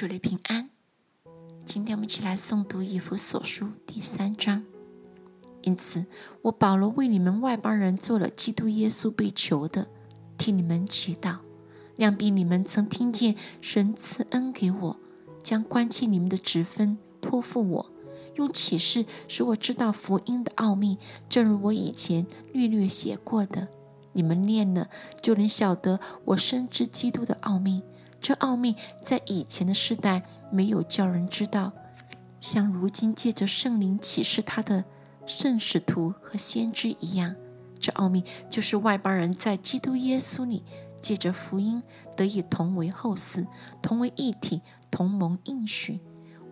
主内平安。今天我们一起来诵读以弗所书第三章。因此，我保罗为你们外邦人做了基督耶稣被囚的，替你们祈祷。量比你们曾听见神赐恩给我，将关切你们的职分托付我，用启示使我知道福音的奥秘，正如我以前略略写过的。你们念了，就能晓得我深知基督的奥秘。这奥秘在以前的世代没有叫人知道，像如今借着圣灵启示他的圣使徒和先知一样。这奥秘就是外邦人在基督耶稣里借着福音得以同为后嗣，同为一体，同盟应许。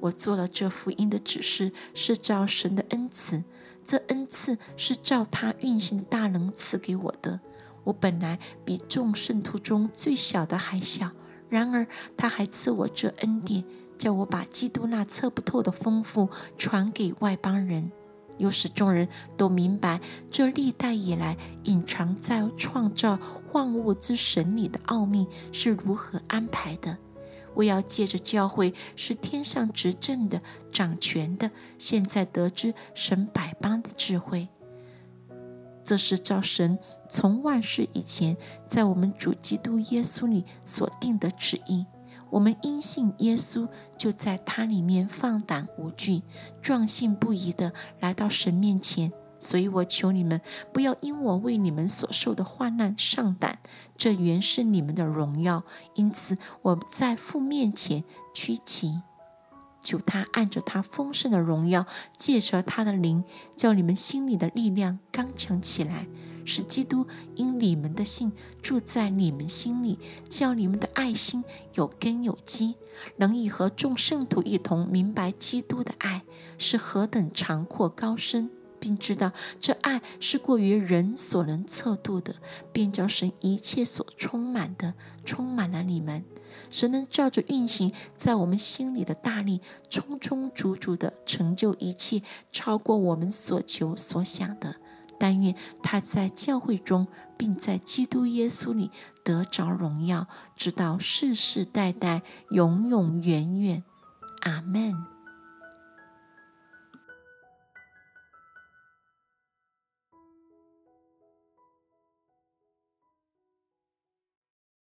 我做了这福音的指示，是照神的恩赐，这恩赐是照他运行的大能赐给我的。我本来比众圣徒中最小的还小。然而，他还赐我这恩典，叫我把基督那测不透的丰富传给外邦人，又使众人都明白这历代以来隐藏在创造万物之神里的奥秘是如何安排的。我要借着教会，是天上执政的、掌权的，现在得知神百般的智慧。这是照神从万事以前，在我们主基督耶稣里所定的旨意。我们因信耶稣，就在他里面放胆无惧、壮信不疑的来到神面前。所以我求你们，不要因我为你们所受的患难上胆，这原是你们的荣耀。因此我在父面前屈膝。求他按着他丰盛的荣耀，借着他的灵，叫你们心里的力量刚强起来，使基督因你们的信住在你们心里，叫你们的爱心有根有基，能以和众圣徒一同明白基督的爱是何等长阔高深。并知道这爱是过于人所能测度的，便叫神一切所充满的充满了你们。神能照着运行在我们心里的大力，充充足足的成就一切，超过我们所求所想的。但愿他在教会中，并在基督耶稣里得着荣耀，直到世世代代，永永远远。阿门。